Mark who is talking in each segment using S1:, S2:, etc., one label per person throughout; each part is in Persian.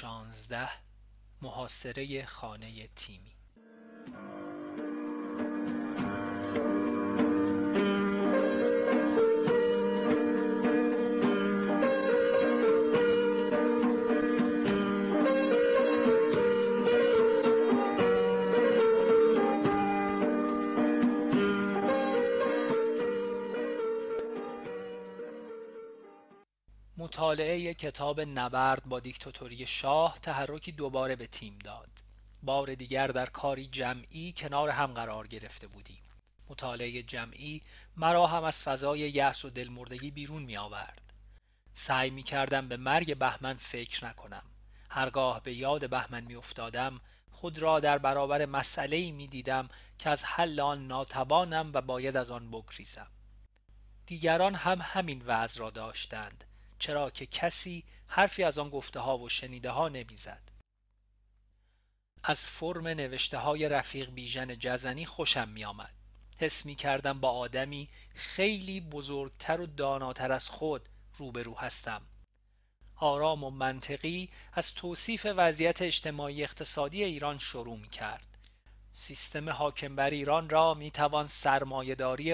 S1: فصل شانزده محاصره خانه تیمی. کتاب نبرد با دیکتاتوری شاه تحرکی دوباره به تیم داد. بار دیگر در کاری جمعی کنار هم قرار گرفته بودیم. مطالعه جمعی مرا هم از فضای یأس و دلمردگی بیرون می آورد سعی می کردم به مرگ بهمن فکر نکنم. هرگاه به یاد بهمن می افتادم خود را در برابر مسئله می دیدم که از حل آن ناتوانم و باید از آن بگریزم. دیگران هم همین وضع را داشتند. چرا که کسی حرفی از آن گفته ها و شنیده ها نمی‌زد. از فرم نوشته های رفیق بیژن جزنی خوشم می آمد. حس می کردم با آدمی خیلی بزرگتر و داناتر از خود روبرو هستم. آرام و منطقی از توصیف وضعیت اجتماعی اقتصادی ایران شروع می کرد. سیستم حاکم بر ایران را می توان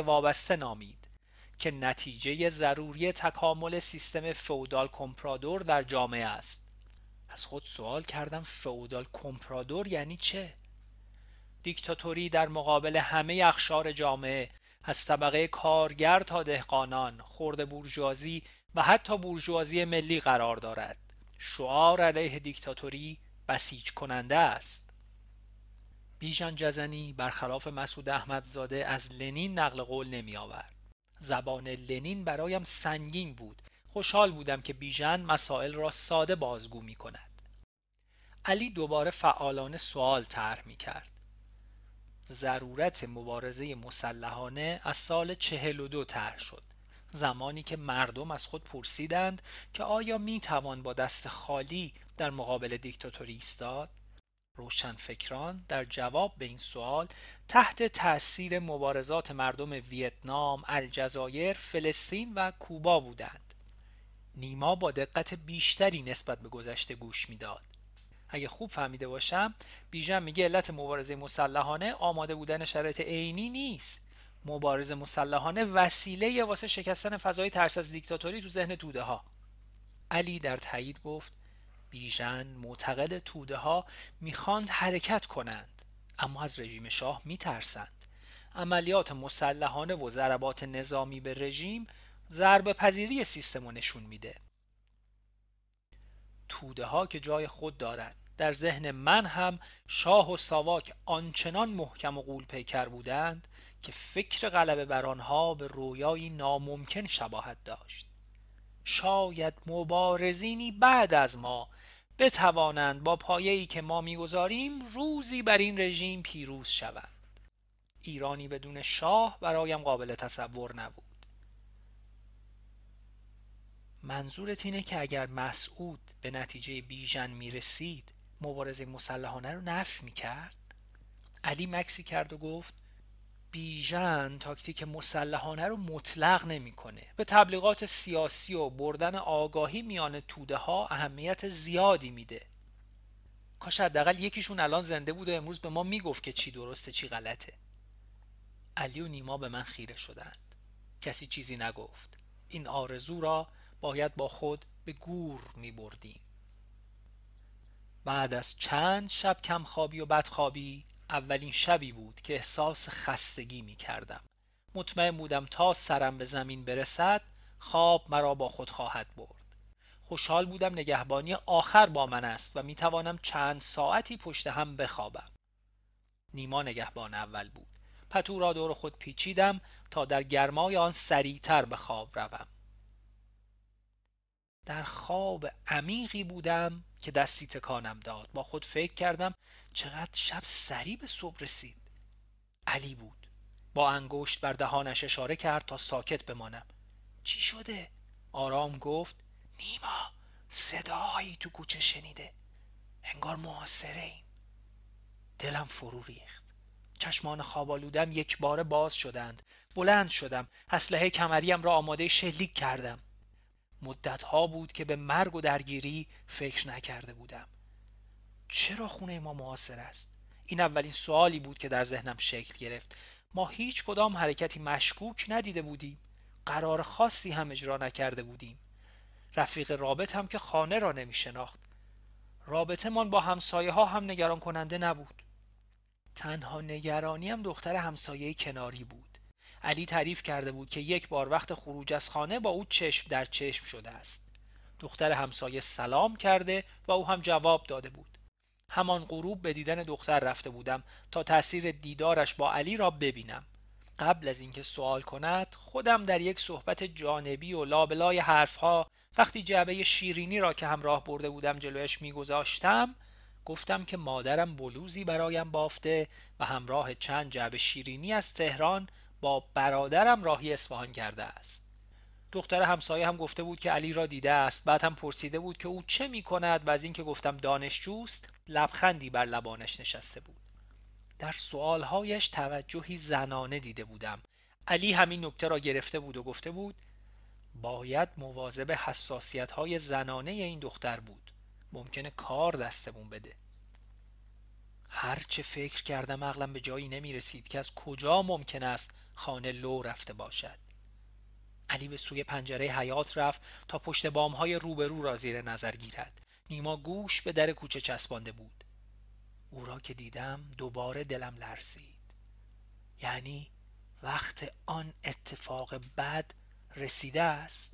S1: وابسته نامید. که نتیجه ضروری تکامل سیستم فودال کمپرادور در جامعه است. از خود سوال کردم فودال کمپرادور یعنی چه؟ دیکتاتوری در مقابل همه اخشار جامعه از طبقه کارگر تا دهقانان خورده بورژوازی و حتی بورژوازی ملی قرار دارد. شعار علیه دیکتاتوری بسیج کننده است. بیژن جزنی برخلاف مسعود احمدزاده از لنین نقل قول نمی آورد زبان لنین برایم سنگین بود. خوشحال بودم که بیژن مسائل را ساده بازگو می کند. علی دوباره فعالانه سوال طرح می کرد. ضرورت مبارزه مسلحانه از سال چهل و دو طرح شد. زمانی که مردم از خود پرسیدند که آیا می توان با دست خالی در مقابل دیکتاتوری ایستاد؟ روشنفکران در جواب به این سوال تحت تأثیر مبارزات مردم ویتنام، الجزایر، فلسطین و کوبا بودند. نیما با دقت بیشتری نسبت به گذشته گوش می‌داد. اگه خوب فهمیده باشم بیژن میگه علت مبارزه مسلحانه آماده بودن شرایط عینی نیست مبارزه مسلحانه وسیله واسه شکستن فضای ترس از دیکتاتوری تو ذهن توده ها علی در تایید گفت بیژن معتقد توده ها می‌خواند حرکت کنند اما از رژیم شاه میترسند. عملیات مسلحانه و ضربات نظامی به رژیم ضربه پذیری سیستم نشون میده. توده ها که جای خود دارد در ذهن من هم شاه و ساواک آنچنان محکم و قول پیکر بودند که فکر غلبه بر آنها به رویایی ناممکن شباهت داشت. شاید مبارزینی بعد از ما. بتوانند با پایه‌ای که ما می‌گذاریم روزی بر این رژیم پیروز شوند. ایرانی بدون شاه برایم قابل تصور نبود. منظورت اینه که اگر مسعود به نتیجه بیژن می‌رسید مبارزه مسلحانه رو نفی می‌کرد؟ علی مکسی کرد و گفت بیژن تاکتیک مسلحانه رو مطلق نمی‌کنه. به تبلیغات سیاسی و بردن آگاهی میان توده ها اهمیت زیادی میده. کاش حداقل یکیشون الان زنده بود و امروز به ما می‌گفت که چی درسته چی غلطه. علی و نیما به من خیره شدند. کسی چیزی نگفت. این آرزو را باید با خود به گور می بردیم بعد از چند شب کمخوابی و بدخوابی اولین شبی بود که احساس خستگی می کردم مطمئن بودم تا سرم به زمین برسد خواب مرا با خود خواهد برد. خوشحال بودم نگهبانی آخر با من است و می توانم چند ساعتی پشت هم بخوابم. نیما نگهبان اول بود. پتو را دور خود پیچیدم تا در گرمای آن سریعتر به خواب روم. در خواب عمیقی بودم که دستی تکانم داد. با خود فکر کردم چقدر شب سریع به صبح رسید. علی بود. با انگشت بر دهانش اشاره کرد تا ساکت بمانم. چی شده؟ آرام گفت. نیما صدایی تو کوچه شنیده. انگار محاصره ایم. دلم فرو ریخت. چشمان خوابالودم یک بار باز شدند. بلند شدم. اسلحه کمریم را آماده شلیک کردم. مدت ها بود که به مرگ و درگیری فکر نکرده بودم. چرا خونه ما معاصر است؟ این اولین سوالی بود که در ذهنم شکل گرفت. ما هیچ کدام حرکتی مشکوک ندیده بودیم. قرار خاصی هم اجرا نکرده بودیم. رفیق رابط هم که خانه را نمی شناخت رابطه من با همسایه ها هم نگران کننده نبود. تنها نگرانی هم دختر همسایه کناری بود. علی تعریف کرده بود که یک بار وقت خروج از خانه با او چشم در چشم شده است. دختر همسایه سلام کرده و او هم جواب داده بود. همان غروب به دیدن دختر رفته بودم تا تاثیر دیدارش با علی را ببینم. قبل از اینکه سوال کند خودم در یک صحبت جانبی و لابلای حرفها وقتی جعبه شیرینی را که همراه برده بودم جلویش میگذاشتم گفتم که مادرم بلوزی برایم بافته و همراه چند جعبه شیرینی از تهران برادرم راهی اصفهان کرده است. دختر همسایه هم گفته بود که علی را دیده است. بعد هم پرسیده بود که او چه می کند و از اینکه گفتم دانشجوست لبخندی بر لبانش نشسته بود. در سوالهایش توجهی زنانه دیده بودم. علی همین نکته را گرفته بود و گفته بود باید مواظب حساسیت های زنانه این دختر بود. ممکنه کار دستمون بده. هرچه فکر کردم عقلم به جایی نمی رسید که از کجا ممکن است خانه لو رفته باشد. علی به سوی پنجره حیات رفت تا پشت بام های روبرو را زیر نظر گیرد. نیما گوش به در کوچه چسبانده بود. او را که دیدم دوباره دلم لرزید. یعنی وقت آن اتفاق بد رسیده است.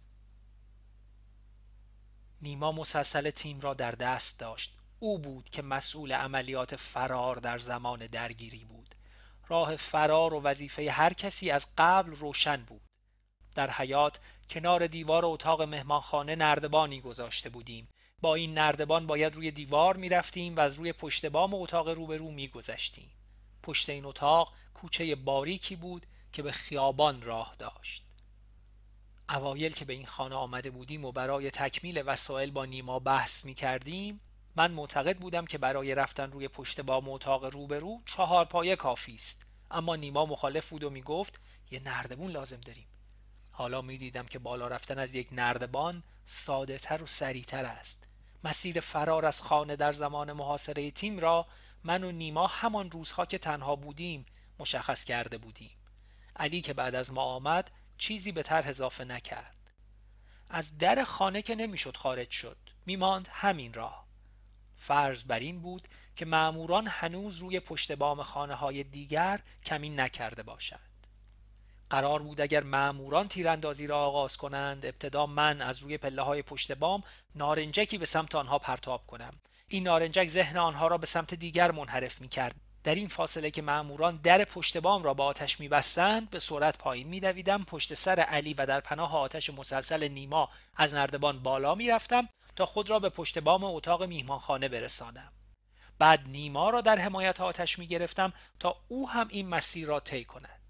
S1: نیما مسلسل تیم را در دست داشت. او بود که مسئول عملیات فرار در زمان درگیری بود. راه فرار و وظیفه هر کسی از قبل روشن بود در حیات کنار دیوار اتاق مهمانخانه نردبانی گذاشته بودیم با این نردبان باید روی دیوار می رفتیم و از روی پشت بام اتاق روبرو می گذشتیم. پشت این اتاق کوچه باریکی بود که به خیابان راه داشت. اوایل که به این خانه آمده بودیم و برای تکمیل وسایل با نیما بحث می کردیم من معتقد بودم که برای رفتن روی پشت بام اتاق روبرو چهار پایه کافی است. اما نیما مخالف بود و می گفت یه نردبون لازم داریم. حالا می دیدم که بالا رفتن از یک نردبان ساده تر و سریعتر است. مسیر فرار از خانه در زمان محاصره تیم را من و نیما همان روزها که تنها بودیم مشخص کرده بودیم. علی که بعد از ما آمد چیزی به طرح اضافه نکرد. از در خانه که نمی‌شد خارج شد. میماند همین راه. فرض بر این بود که معموران هنوز روی پشت بام خانه های دیگر کمین نکرده باشد. قرار بود اگر ماموران تیراندازی را آغاز کنند ابتدا من از روی پله های پشت بام نارنجکی به سمت آنها پرتاب کنم. این نارنجک ذهن آنها را به سمت دیگر منحرف می کرد در این فاصله که ماموران در پشت بام را با آتش میبستند به سرعت پایین میدویدم. پشت سر علی و در پناه آتش مسلسل نیما از نردبان بالا می‌رفتم تا خود را به پشت بام اتاق میهمانخانه برسانم. بعد نیما را در حمایت آتش می گرفتم تا او هم این مسیر را طی کند.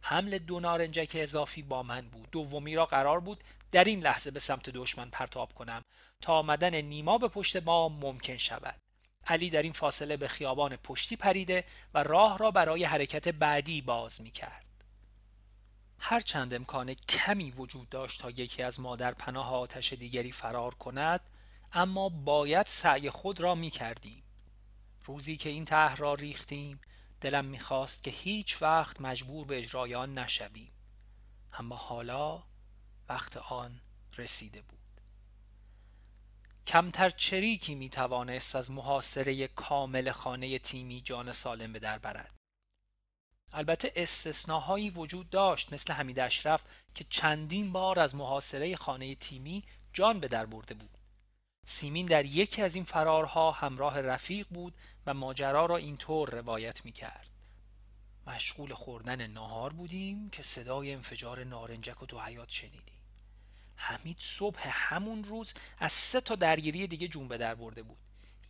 S1: حمل دو نارنجک اضافی با من بود. دومی را قرار بود در این لحظه به سمت دشمن پرتاب کنم تا آمدن نیما به پشت ما ممکن شود. علی در این فاصله به خیابان پشتی پریده و راه را برای حرکت بعدی باز می کرد. هر چند امکان کمی وجود داشت تا یکی از ما در پناه آتش دیگری فرار کند اما باید سعی خود را می کردیم. روزی که این طرح را ریختیم دلم می‌خواست که هیچ وقت مجبور به اجرای آن نشویم اما حالا وقت آن رسیده بود کمتر چریکی می توانست از محاصره کامل خانه تیمی جان سالم به در برد البته استثناهایی وجود داشت مثل حمید اشرف که چندین بار از محاصره خانه تیمی جان به در برده بود سیمین در یکی از این فرارها همراه رفیق بود و ماجرا را اینطور روایت می کرد. مشغول خوردن ناهار بودیم که صدای انفجار نارنجک و تو حیات شنیدیم. حمید صبح همون روز از سه تا درگیری دیگه جون به در برده بود.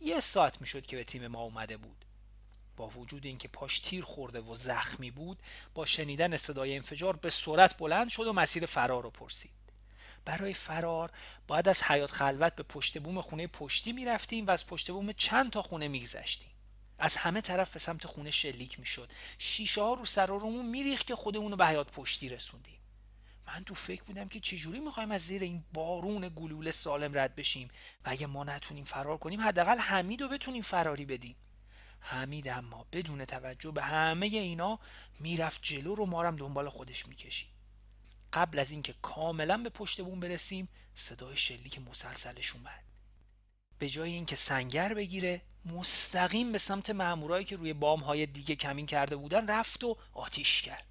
S1: یه ساعت می‌شد که به تیم ما اومده بود. با وجود اینکه پاش تیر خورده و زخمی بود با شنیدن صدای انفجار به سرعت بلند شد و مسیر فرار رو پرسید برای فرار باید از حیات خلوت به پشت بوم خونه پشتی می‌رفتیم و از پشت بوم چند تا خونه میگذشتیم از همه طرف به سمت خونه شلیک می‌شد شیشه ها رو سر و رومون که خودمون رو به حیات پشتی رسوندیم من تو فکر بودم که چجوری می‌خوایم از زیر این بارون گلوله سالم رد بشیم و اگه ما نتونیم فرار کنیم حداقل حمید رو بتونیم فراری بدیم. حمید اما بدون توجه به همه اینا می‌رفت جلو رو مارم دنبال خودش می‌کشید قبل از اینکه کاملا به پشت بوم برسیم صدای شلیک مسلسلش اومد. به جای اینکه سنگر بگیره مستقیم به سمت مامورایی که روی بام های دیگه کمین کرده بودن رفت و آتیش کرد.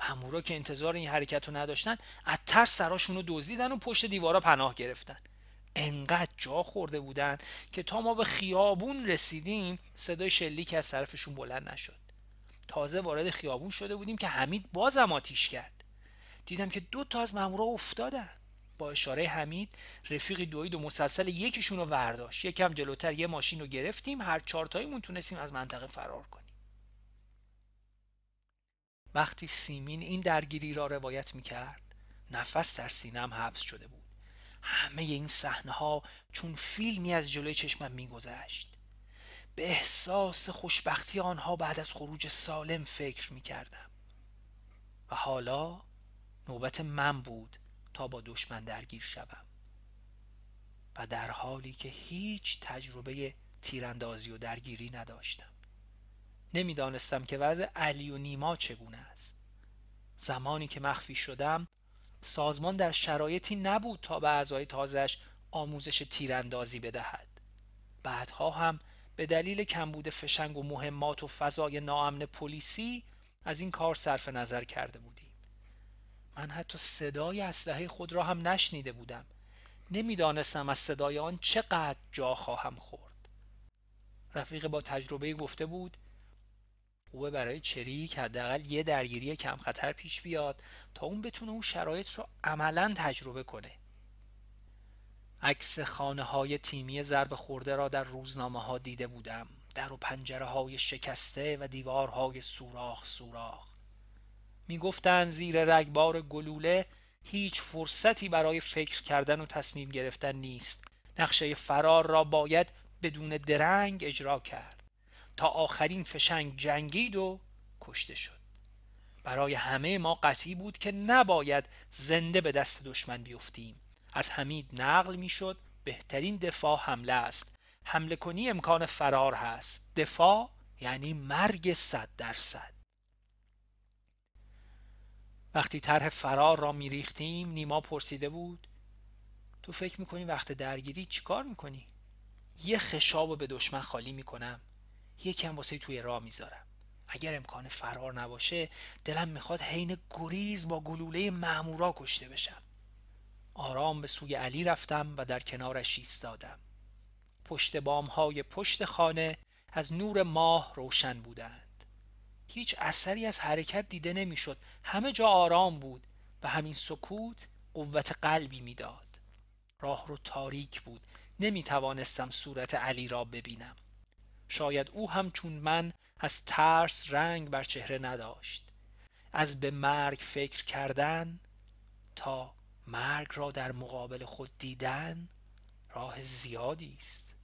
S1: مامورا که انتظار این حرکت رو نداشتن از ترس سراشون رو دزدیدن و پشت دیوارا پناه گرفتن. انقدر جا خورده بودن که تا ما به خیابون رسیدیم صدای شلیک از طرفشون بلند نشد. تازه وارد خیابون شده بودیم که حمید بازم آتیش کرد. دیدم که دو تا از مامورا افتادن. با اشاره حمید رفیقی دوید و مسلسل یکیشون رو ورداشت. یکم جلوتر یه ماشین رو گرفتیم هر چارتاییمون تونستیم از منطقه فرار کنیم. وقتی سیمین این درگیری را روایت می‌کرد نفس در سینم حبس شده بود. همه این صحنه ها چون فیلمی از جلوی چشمم میگذشت. به احساس خوشبختی آنها بعد از خروج سالم فکر می‌کردم. و حالا نوبت من بود تا با دشمن درگیر شوم. و در حالی که هیچ تجربه تیراندازی و درگیری نداشتم. نمی‌دانستم که وضع علی و نیما چگونه است. زمانی که مخفی شدم سازمان در شرایطی نبود تا به اعضای تازش آموزش تیراندازی بدهد. بعدها هم به دلیل کمبود فشنگ و مهمات و فضای ناامن پلیسی از این کار صرف نظر کرده بودیم. من حتی صدای اسلحه خود را هم نشنیده بودم. نمی‌دانستم از صدای آن چقدر جا خواهم خورد. رفیق با تجربه گفته بود خوبه برای چریک حداقل یه درگیری کم خطر پیش بیاد تا اون بتونه اون شرایط رو عملا تجربه کنه. عکس خانه های تیمی ضرب خورده را در روزنامه ها دیده بودم. در و پنجره های شکسته و دیوارهای سوراخ سوراخ. می‌گفتند زیر رگبار گلوله هیچ فرصتی برای فکر کردن و تصمیم گرفتن نیست. نقشه فرار را باید بدون درنگ اجرا کرد. تا آخرین فشنگ جنگید و کشته شد. برای همه ما قطعی بود که نباید زنده به دست دشمن بیفتیم. از حمید نقل می‌شد بهترین دفاع حمله است. حمله کنی امکان فرار هست. دفاع یعنی مرگ صد درصد. وقتی طرح فرار را میریختیم نیما پرسیده بود تو فکر می‌کنی وقت درگیری چیکار می‌کنی؟ یه خشاب به دشمن خالی می‌کنم. یکم واسه توی راه می‌ذارم. اگر امکان فرار نباشه دلم می‌خواد حین گریز با گلوله مامورا کشته بشم. آرام به سوی علی رفتم و در کنارش ایستادم. پشت بام های پشت خانه از نور ماه روشن بودند. هیچ اثری از حرکت دیده نمی‌شد. همه جا آرام بود و همین سکوت قوت قلبی می‌داد. راه رو تاریک بود. نمی توانستم صورت علی را ببینم. شاید او هم چون من از ترس رنگ بر چهره نداشت. از به مرگ فکر کردن تا مرگ را در مقابل خود دیدن راه زیادی است.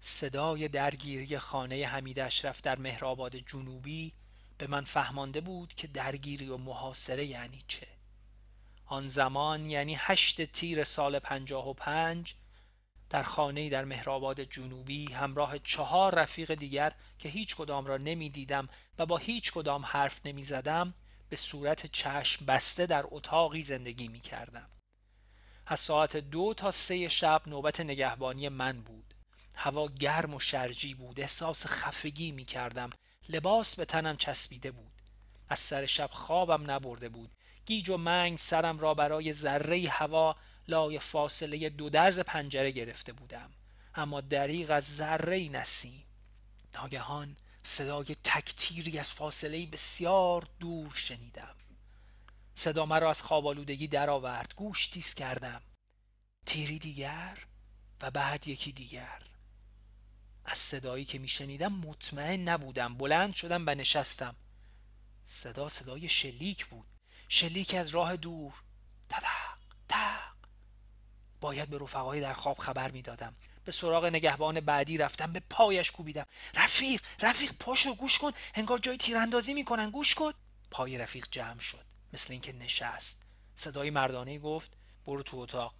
S1: صدای درگیری خانه حمید اشرف در مهرآباد جنوبی به من فهمانده بود که درگیری و محاصره یعنی چه. آن زمان یعنی هشت تیر سال پنجاه و پنج در خانه در مهرآباد جنوبی همراه چهار رفیق دیگر که هیچ کدام را نمی دیدم و با هیچ کدام حرف نمی زدم به صورت چشم بسته در اتاقی زندگی می کردم. از ساعت دو تا سه شب نوبت نگهبانی من بود. هوا گرم و شرجی بود. احساس خفگی می کردم. لباس به تنم چسبیده بود. از سر شب خوابم نبرده بود. گیج و منگ سرم را برای ذره هوا لای فاصله دو درز پنجره گرفته بودم. اما دریغ از ذره نسیم. ناگهان صدای تکتیری از فاصله بسیار دور شنیدم. صدا مرا از خواب آلودگی درآورد. گوش تیز کردم. تیری دیگر و بعد یکی دیگر. از صدایی که میشنیدم مطمئن نبودم. بلند شدم و نشستم. صدا صدای شلیک بود. شلیک از راه دور. تدق تق باید به رفقای در خواب خبر می‌دادم. به سراغ نگهبان بعدی رفتم به پایش کوبیدم. رفیق رفیق پاشو گوش کن. انگار جای تیراندازی می‌کنن. گوش کن. پای رفیق جمع شد. مثل اینکه نشست. صدای مردانه گفت برو تو اتاق.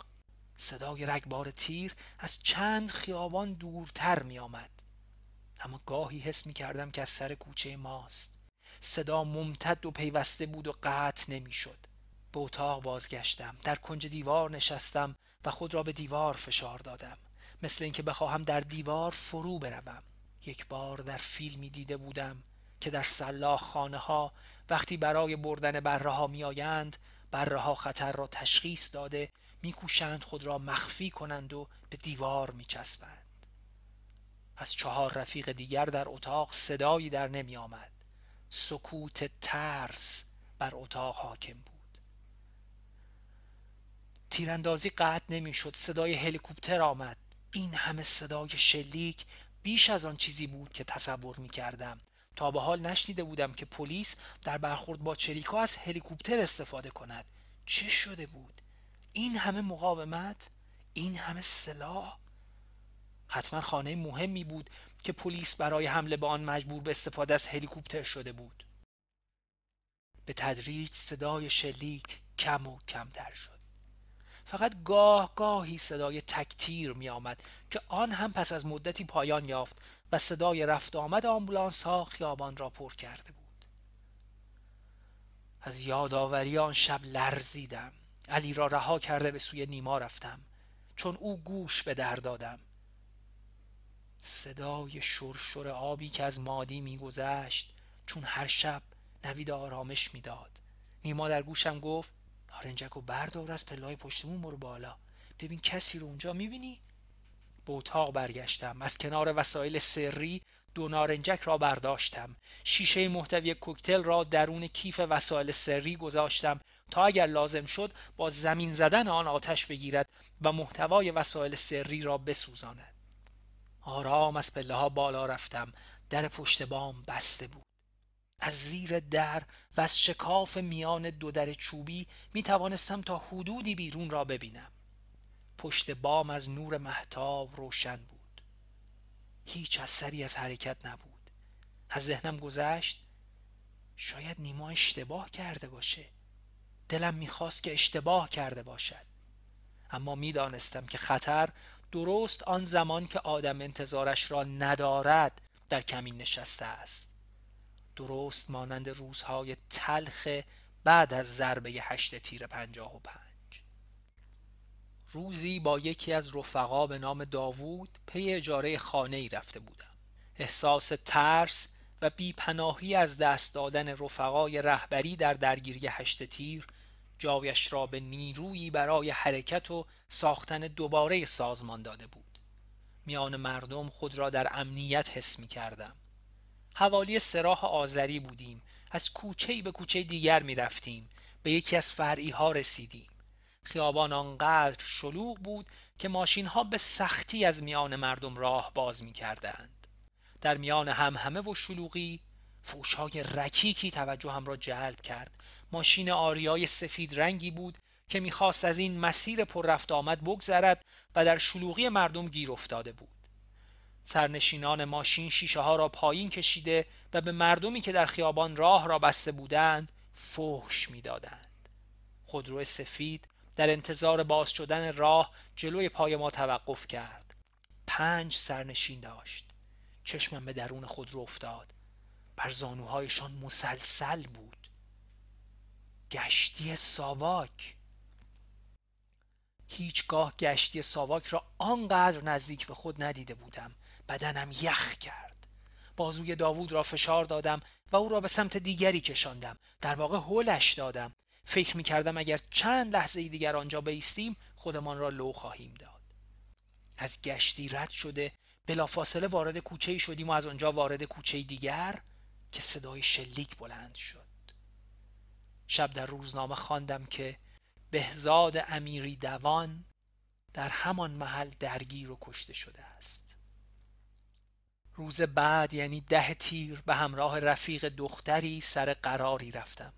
S1: صدای رگبار تیر از چند خیابان دورتر می آمد اما گاهی حس می کردم که از سر کوچه ماست. صدا ممتد و پیوسته بود و قطع نمی شد به اتاق بازگشتم. در کنج دیوار نشستم. و خود را به دیوار فشار دادم. مثل اینکه بخواهم در دیوار فرو بروم. یک بار در فیلمی دیده بودم که در سلاخ خانه ها وقتی برای بردن بره ها می آیند بره ها خطر را تشخیص داده میکوشند خود را مخفی کنند و به دیوار میچسبند. از چهار رفیق دیگر در اتاق صدایی در نمی آمد سکوت ترس بر اتاق حاکم بود. تیراندازی قطع نمی‌شد. صدای هلیکوپتر آمد. این همه صدای شلیک بیش از آن چیزی بود که تصور می کردم تا به حال نشنیده بودم که پلیس در برخورد با چریکا از هلیکوپتر استفاده کند. چه شده بود؟ این همه مقاومت؟ این همه سلاح؟ حتما خانه مهمی بود که پلیس برای حمله به آن مجبور به استفاده از هلیکوپتر شده بود. به تدریج صدای شلیک کم و کمتر شد. فقط گاه گاهی صدای تکتیر می آمد که آن هم پس از مدتی پایان یافت و صدای رفت آمد آمبولانس ها خیابان را پر کرده بود. از یادآوری آن شب لرزیدم. علی را رها کرده به سوی نیما رفتم. چون او گوش به در دادم. صدای شرشر آبی که از مادی میگذشت چون هر شب نوید آرامش می‌داد. نیما در گوشم گفت نارنجک و بردار از پلای پشتمون برو بالا. ببین کسی رو اونجا می‌بینی؟ به اتاق برگشتم. از کنار وسایل سری دو نارنجک را برداشتم. شیشه محتوی کوکتل را درون کیف وسایل سری گذاشتم تا اگر لازم شد با زمین زدن آن آتش بگیرد و محتوای وسایل سری را بسوزاند. آرام از پله ها بالا رفتم. در پشت بام بسته بود. از زیر در و از شکاف میان دو در چوبی می توانستم تا حدودی بیرون را ببینم. پشت بام از نور محتاب روشن بود. هیچ اثری از حرکت نبود. از ذهنم گذشت شاید نیما اشتباه کرده باشه. دلم می‌خواست که اشتباه کرده باشد. اما می‌دانستم که خطر درست آن زمان که آدم انتظارش را ندارد در کمین نشسته است. درست مانند روزهای تلخ بعد از ضربه هشت تیر پنجاه و پنج. روزی با یکی از رفقا به نام داوود پی اجاره خانه ای رفته بودم. احساس ترس و بیپناهی از دست دادن رفقای رهبری در درگیری هشت تیر جایش را به نیرویی برای حرکت و ساختن دوباره سازمان داده بود. میان مردم خود را در امنیت حس می کردم حوالی سراح آذری بودیم. از کوچه به کوچه دیگر می رفتیم به یکی از فرعی ها رسیدیم. خیابان آنقدر شلوغ بود که ماشین ها به سختی از میان مردم راه باز می کردند. در میان هم همه و شلوغی فوشهای رکیکی توجه هم را جلب کرد. ماشین آریای سفید رنگی بود که می‌خواست از این مسیر پر رفت آمد بگذرد و در شلوغی مردم گیر افتاده بود. سرنشینان ماشین شیشه ها را پایین کشیده و به مردمی که در خیابان راه را بسته بودند فحش می‌دادند. خودرو سفید در انتظار باز شدن راه جلوی پای ما توقف کرد. پنج سرنشین داشت. چشمم به درون خودرو افتاد. بر زانوهایشان مسلسل بود. گشتی ساواک. هیچگاه گشتی ساواک را آنقدر نزدیک به خود ندیده بودم. بدنم یخ کرد. بازوی داوود را فشار دادم و او را به سمت دیگری کشاندم. در واقع هولش دادم. فکر می کردم اگر چند لحظه دیگر آنجا بیستیم خودمان را لو خواهیم داد. از گشتی رد شده بلافاصله وارد کوچه شدیم و از آنجا وارد کوچه دیگر که صدای شلیک بلند شد. شب در روزنامه خواندم که بهزاد امیری دوان در همان محل درگیر و کشته شده است. روز بعد یعنی ده تیر به همراه رفیق دختری سر قراری رفتم.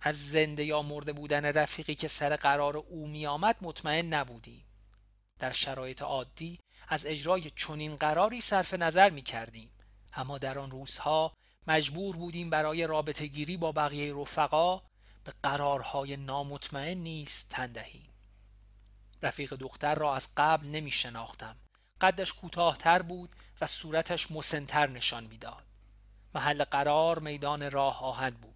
S1: از زنده یا مرده بودن رفیقی که سر قرار او می آمد مطمئن نبودیم. در شرایط عادی از اجرای چنین قراری صرف نظر می کردیم اما در آن روزها مجبور بودیم برای رابطه گیری با بقیه رفقا به قرارهای نامطمئن نیز تن دهیم. رفیق دختر را از قبل نمی شناختم قدش کوتاهتر بود و صورتش مسنتر نشان می‌داد. محل قرار میدان راه آهن بود.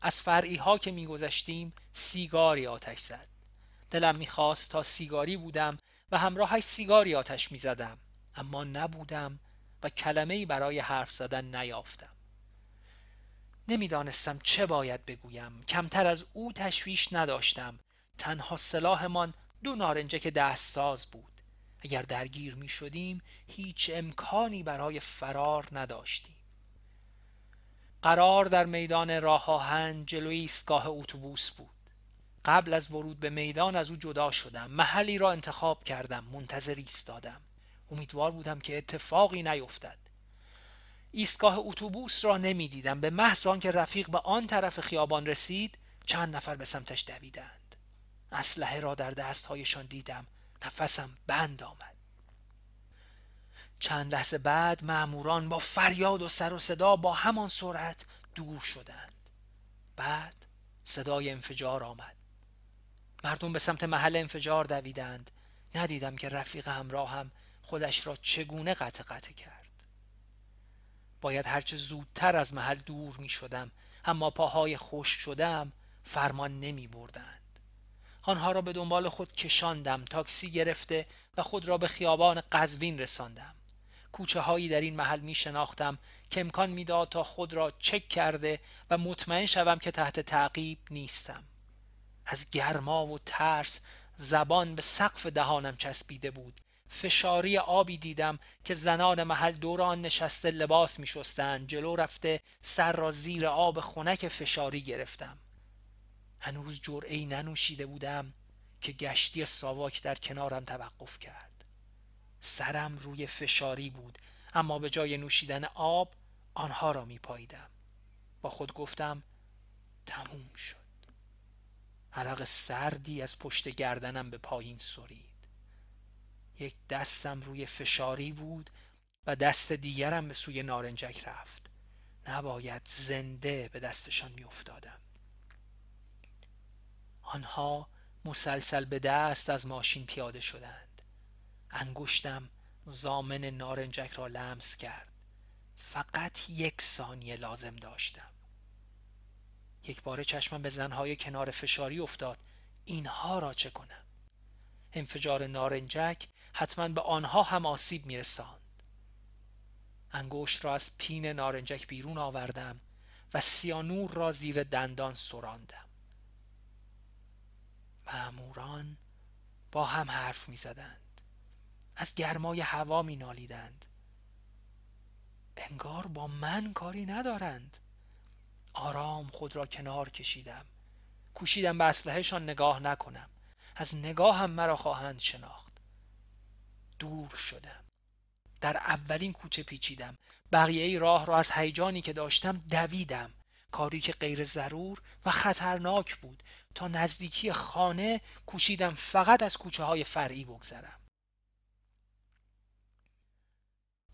S1: از فرعی ها که میگذشتیم سیگاری آتش زد. دلم می‌خواست تا سیگاری بودم و همراهش سیگاری آتش می‌زدم اما نبودم و کلمه برای حرف زدن نیافتم. نمی‌دانستم چه باید بگویم. کمتر از او تشویش نداشتم. تنها سلاحمان دو نارنجک دستساز بود. اگر درگیر می شدیم هیچ امکانی برای فرار نداشتیم. قرار در میدان راه آهن جلوی ایستگاه اتوبوس بود. قبل از ورود به میدان از او جدا شدم. محلی را انتخاب کردم منتظر ایستادم. امیدوار بودم که اتفاقی نیفتد ایستگاه اتوبوس را نمی‌دیدم. به محض آنکه رفیق به آن طرف خیابان رسید چند نفر به سمتش دویدند. اسلحه را در دستهایشان دیدم. نفسم بند آمد. چند لحظه بعد معموران با فریاد و سر و صدا با همان سرعت دور شدند. بعد صدای انفجار آمد. مردم به سمت محل انفجار دویدند. ندیدم که رفیق همراهم خودش را چگونه قطع قطع کرد. باید هرچه زودتر از محل دور می شدم اما پاهای خوش شدم فرمان نمی بردند آنها را به دنبال خود کشاندم تاکسی گرفته و خود را به خیابان قزوین رساندم. کوچه هایی در این محل می شناختم که امکان می‌داد تا خود را چک کرده و مطمئن شوم که تحت تعقیب نیستم. از گرما و ترس زبان به سقف دهانم چسبیده بود. فشاری آبی دیدم که زنان محل دوران نشسته لباس می شستند جلو رفته سر را زیر آب خنک فشاری گرفتم. هنوز جرعی ننوشیده بودم که گشتی ساواک در کنارم توقف کرد. سرم روی فشاری بود اما به جای نوشیدن آب آنها را می پاییدم با خود گفتم تموم شد. عرق سردی از پشت گردنم به پایین سرید. یک دستم روی فشاری بود و دست دیگرم به سوی نارنجک رفت. نباید زنده به دستشان می افتادم. آنها مسلسل به دست از ماشین پیاده شدند. انگشتم زامن نارنجک را لمس کرد. فقط یک ثانیه لازم داشتم. یک بار چشمم به زنهای کنار فشاری افتاد. اینها را چه کنم؟ انفجار نارنجک حتما به آنها هم آسیب میرساند. انگشت را از پین نارنجک بیرون آوردم و سیانور را زیر دندان سراندم. معموران با هم حرف می زدند. از گرمای هوا می نالیدند. انگار با من کاری ندارند. آرام خود را کنار کشیدم. کوشیدم به اسلحهشان نگاه نکنم. از نگاه هم مرا خواهند شناخت. دور شدم. در اولین کوچه پیچیدم. بقیه راه را از هیجانی که داشتم دویدم. کاری که غیر ضرور و خطرناک بود. تا نزدیکی خانه کوشیدم فقط از کوچه های فرعی بگذرم.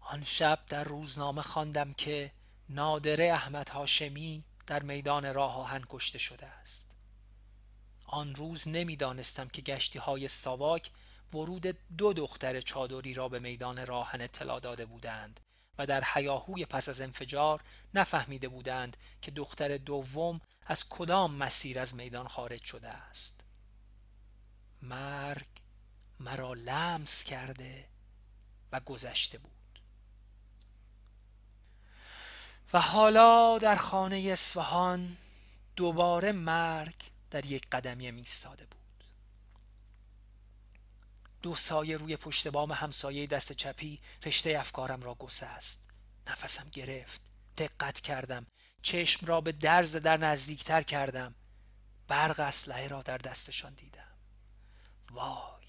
S1: آن شب در روزنامه خواندم که نادره احمد هاشمی در میدان راه آهن کشته شده است. آن روز نمی‌دانستم که گشتی های ساواک ورود دو دختر چادری را به میدان راهن اطلاع داده بودند. و در حیاهوی پس از انفجار نفهمیده بودند که دختر دوم از کدام مسیر از میدان خارج شده است. مرگ مرا لمس کرده و گذشته بود. و حالا در خانه اصفهان دوباره مرگ در یک قدمی میستاده بود. دو سایه روی پشت بام همسایه دست چپی رشته افکارم را است نفسم گرفت. دقت کردم. چشم را به درز در نزدیکتر کردم. برق اسلحه را در دستشان دیدم. وای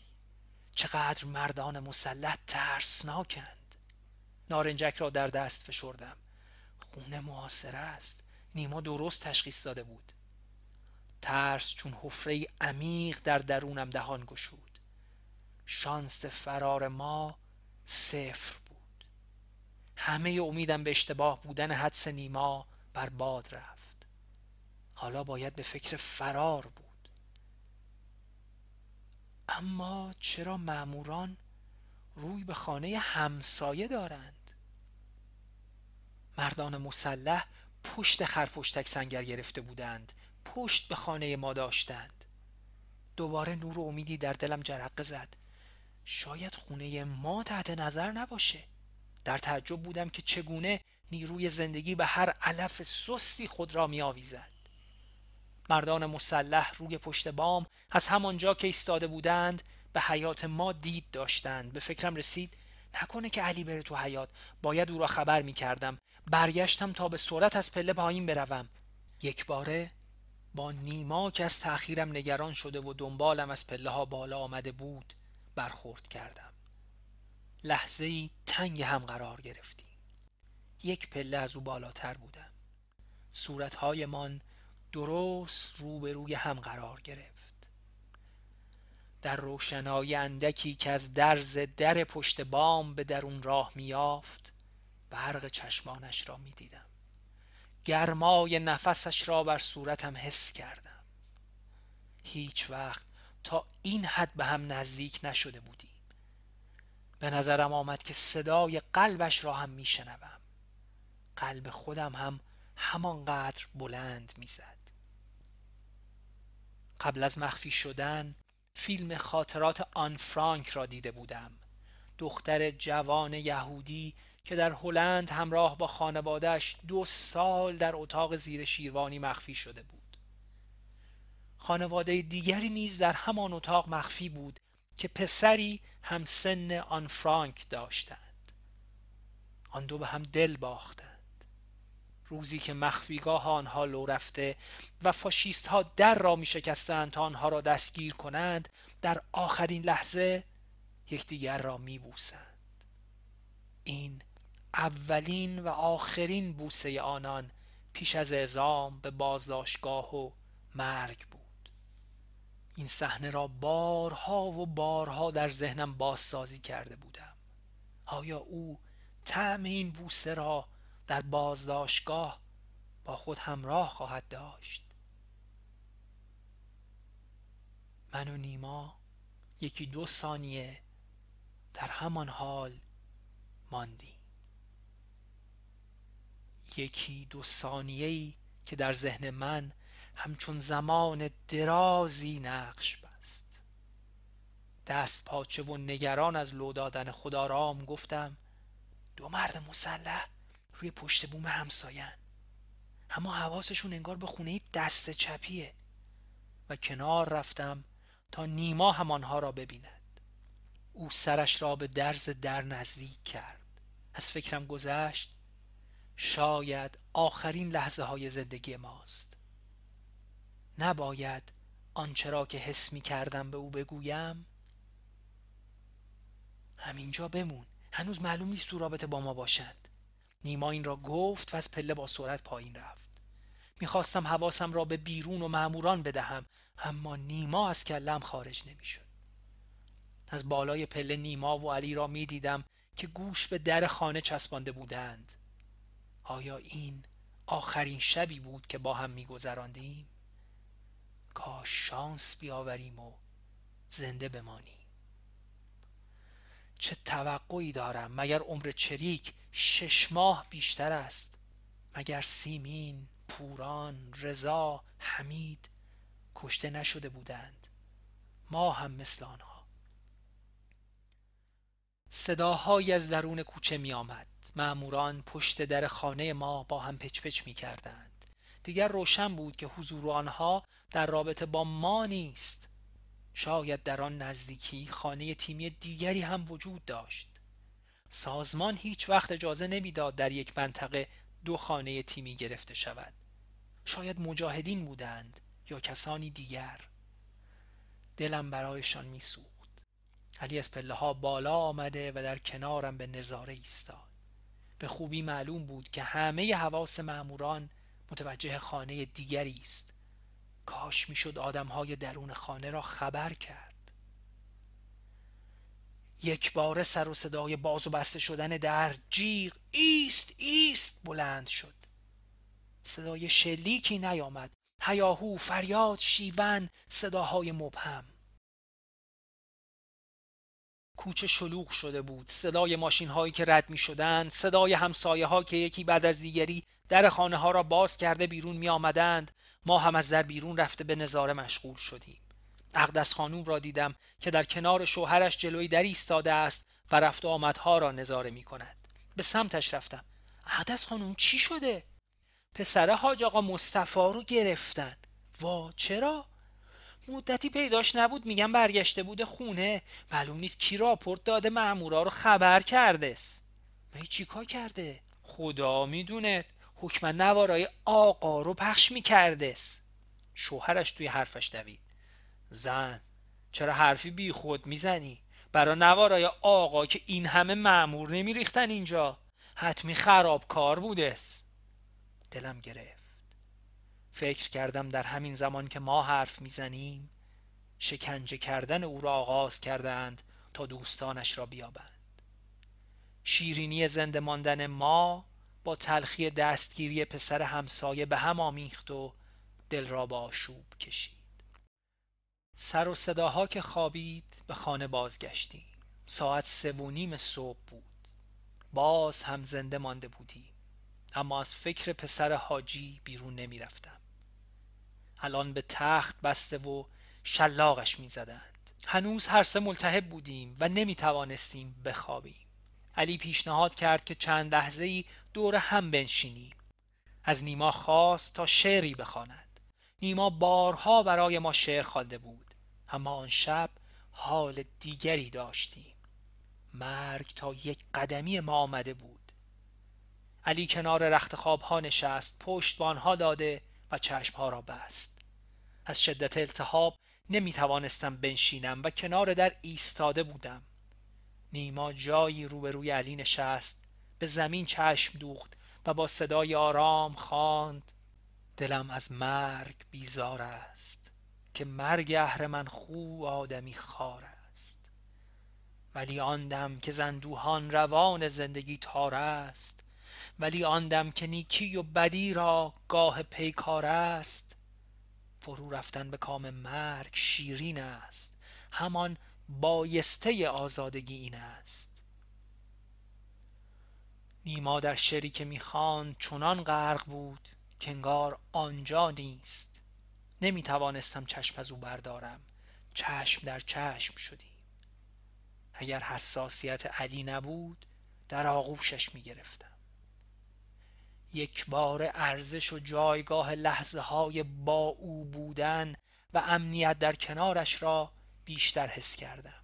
S1: چقدر مردان مسلح ترسناکند. نارنجک را در دست فشردم. خونه معاصره است. نیما درست تشخیص داده بود. ترس چون حفره عمیق در درونم دهان گشود. شانس فرار ما صفر بود. همه امیدم به اشتباه بودن حدس نیما بر باد رفت. حالا باید به فکر فرار بود. اما چرا ماموران روی به خانه همسایه دارند؟ مردان مسلح پشت خرپشتک سنگر گرفته بودند. پشت به خانه ما داشتند. دوباره نور و امیدی در دلم جرقه زد. شاید خونه ما تحت نظر نباشه. در تعجب بودم که چگونه نیروی زندگی به هر علف سستی خود را می آویزد مردان مسلح روی پشت بام از همانجا که ایستاده بودند به حیات ما دید داشتند. به فکرم رسید نکنه که علی بره تو حیات. باید او را خبر می کردم برگشتم تا به سرعت از پله پایین بروم. یک باره با نیما که از تأخیرم نگران شده و دنبالم از پله ها بالا آمده بود برخورد کردم. لحظه ای تنگ هم قرار گرفتیم یک پله از او بالاتر بودم. صورتهایمان درست روبروی هم قرار گرفت. در روشنایی اندکی که از درز در پشت بام به درون راه میافت برق چشمانش را می‌دیدم. گرمای نفسش را بر صورتم حس کردم. هیچ وقت تا این حد به هم نزدیک نشده بودیم. به نظرم آمد که صدای قلبش را هم میشنوم. قلب خودم هم همانقدر بلند می‌زد. قبل از مخفی شدن فیلم خاطرات آن فرانک را دیده بودم. دختر جوان یهودی که در هلند همراه با خانوادهش دو سال در اتاق زیر شیروانی مخفی شده بود. خانواده دیگری نیز در همان اتاق مخفی بود که پسری هم سن آن فرانک داشتند. آن دو به هم دل باختند. روزی که مخفیگاه آنها لو رفته و فاشیست ها در را می شکستند تا آنها را دستگیر کنند در آخرین لحظه یکدیگر را می بوسند. این اولین و آخرین بوسه آنان پیش از اعزام به بازداشتگاه و مرگ این صحنه را بارها و بارها در ذهنم بازسازی کرده بودم. آیا او طعم این بوسه را در بازداشتگاه با خود همراه خواهد داشت؟ من و نیما یکی دو ثانیه در همان حال ماندیم. یکی دو ثانیه‌ای که در ذهن من همچون زمان درازی نقش بست. دست پاچه و نگران از لو دادن خدا رام گفتم دو مرد مسلح روی پشت بوم همساین اما حواسشون انگار به خونه دست چپیه. و کنار رفتم تا نیما همانها را ببیند. او سرش را به درز در نزدیک کرد. از فکرم گذشت شاید آخرین لحظه های زندگی ماست. نباید آنچه را که حس می کردم به او بگویم همینجا بمون. هنوز معلوم نیست تو رابطه با ما باشند نیما این را گفت و از پله با سرعت پایین رفت. می‌خواستم حواسم را به بیرون و معموران بدهم اما نیما از کلم خارج نمی‌شد. از بالای پله نیما و علی را می‌دیدم که گوش به در خانه چسبانده بودند. آیا این آخرین شبی بود که با هم میگذراندیم؟ کاش شانس بیاوریم و زنده بمانیم. چه توقعی دارم مگر عمر چریک شش ماه بیشتر است؟ مگر سیمین پوران رضا حمید کشته نشده بودند؟ ما هم مثل آنها. صداهایی از درون کوچه می آمد معموران پشت در خانه ما با هم پچ پچ می کردند دیگر روشن بود که حضور آنها در رابطه با ما نیست. شاید در آن نزدیکی خانه تیمی دیگری هم وجود داشت. سازمان هیچ وقت اجازه نمی‌داد در یک منطقه دو خانه تیمی گرفته شود. شاید مجاهدین بودند یا کسانی دیگر. دلم برایشان میسوخت. علی از پله ها بالا آمده و در کنارم به نظاره ایستاد. به خوبی معلوم بود که همه حواس معموران متوجه خانه دیگری است. کاش می‌شد آدمهای درون خانه را خبر کرد. یک بار سر و صدای باز و بسته شدن در جیغ ایست ایست بلند شد. صدای شلیکی نیامد. هیاهو فریاد شیون صداهای مبهم. کوچه شلوغ شده بود. صدای ماشین هایی که رد می شدند صدای همسایه ها که یکی بعد از دیگری در خانه ها را باز کرده بیرون می آمدند ما هم از در بیرون رفته به نظاره مشغول شدیم. اقدس خانوم را دیدم که در کنار شوهرش جلوی در ایستاده است و رفت آمدها را نظاره می کند به سمتش رفتم. اقدس خانوم چی شده؟ پسر حاج آقا مصطفی رو گرفتن. وا چرا؟ مدتی پیداش نبود میگم برگشته بوده خونه. معلوم نیست کی راپورت داده مامورا رو خبر کرده می چیکار کرده؟ خدا می‌دونه حکم نوارای آقا رو پخش می‌کرده. شوهرش توی حرفش دوید. زن چرا حرفی بی خود می‌زنی؟ برا نوارای آقا که این همه معمور نمیریختن اینجا. حتمی خراب کار بودس دلم گرفت. فکر کردم در همین زمان که ما حرف می‌زنیم شکنجه کردن او را آغاز کردند تا دوستانش را بیابند. شیرینی زنده ماندن ما با تلخی دستگیری پسر همسایه به هم آمیخت و دل را با آشوب کشید سر و صداها که خوابید به خانه بازگشتیم ساعت سه و نیم صبح بود باز هم زنده مانده بودیم اما از فکر پسر حاجی بیرون نمی رفتم. الان به تخت بسته و شلاقش می زدند. هنوز هر سه ملتهب بودیم و نمی توانستیم بخوابیم. علی پیشنهاد کرد که چند لحظه ای دور هم بنشینیم. از نیما خواست تا شعری بخواند. نیما بارها برای ما شعر خوانده بود. اما آن شب حال دیگری داشتیم. مرگ تا یک قدمی ما آمده بود. علی کنار رخت خواب ها نشست پشت ها داده و چشم ها را بست از شدت التهاب نمی توانستم بنشینم و کنار در ایستاده بودم نیما جایی روبروی علی نشست به زمین چشم دوخت و با صدای آرام خواند دلم از مرگ بیزار است که مرگ من خو آدمی خار است. ولی آندم که زندوهان روان زندگی تار است ولی آندم که نیکی و بدی را گاه پیکار است فرو رفتن به کام مرگ شیرین است. همان بایسته آزادگی این است. نیما در شعری که می‌خواند چنان غرق بود که انگار آنجا نیست. نمی توانستم چشم از او بردارم. چشم در چشم شدیم. اگر حساسیت علی نبود در آغوشش می گرفتم یک بار ارزش و جایگاه لحظه های با او بودن و امنیت در کنارش را بیشتر حس کردم.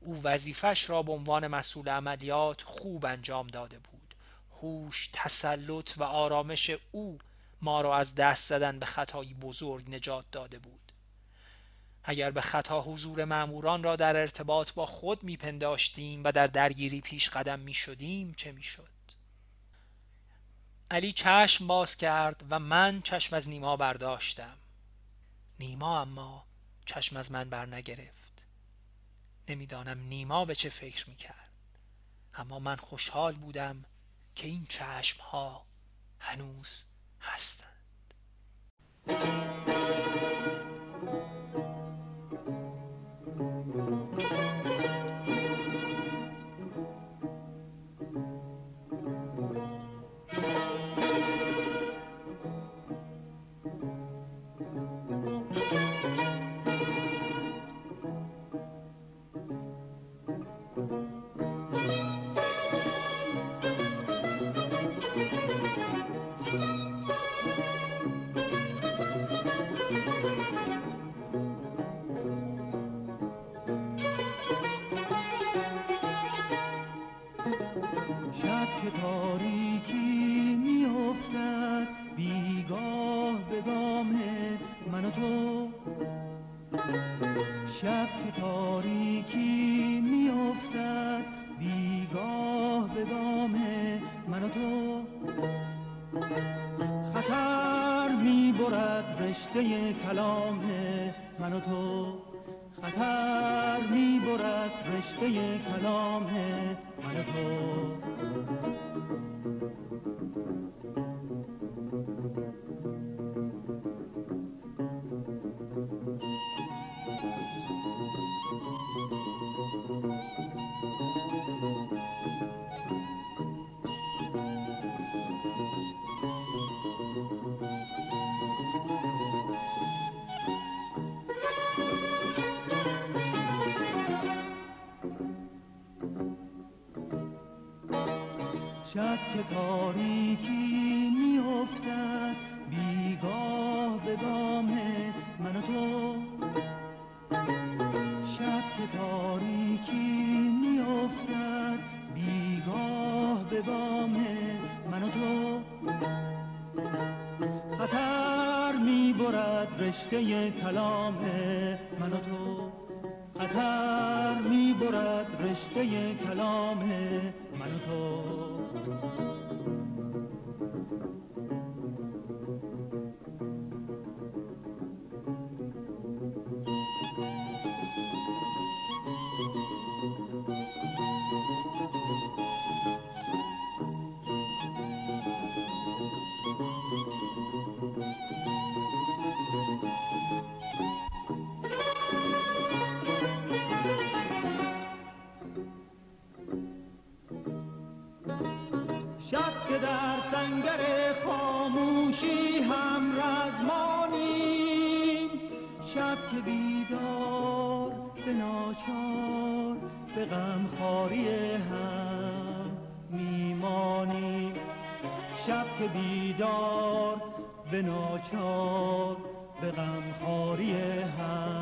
S1: او وظیفش را به عنوان مسئول عملیات خوب انجام داده بود. هوش تسلط و آرامش او ما را از دست زدن به خطایی بزرگ نجات داده بود. اگر به خطا حضور معموران را در ارتباط با خود میپنداشتیم و در درگیری پیش قدم می شدیم چه می شد؟ علی چشم باز کرد و من چشم از نیما برداشتم. نیما اما چشم از من بر نگرفت. نمی‌دانم نیما به چه فکر می‌کرد. اما من خوشحال بودم که این چشم ها هنوز هستند.
S2: شب که تاریکی باشد که در سنگر خاموشی هم رزمانیم
S3: شب که بیدار به ناچار به غمخواری هم میمانی، شب که بیدار به ناچار به غمخواری هم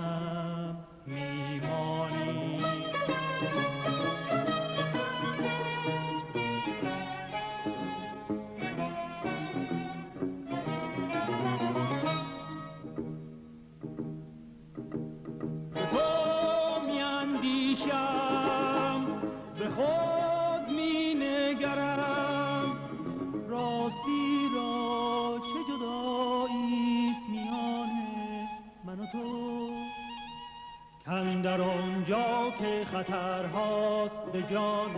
S3: خطرهاست به جان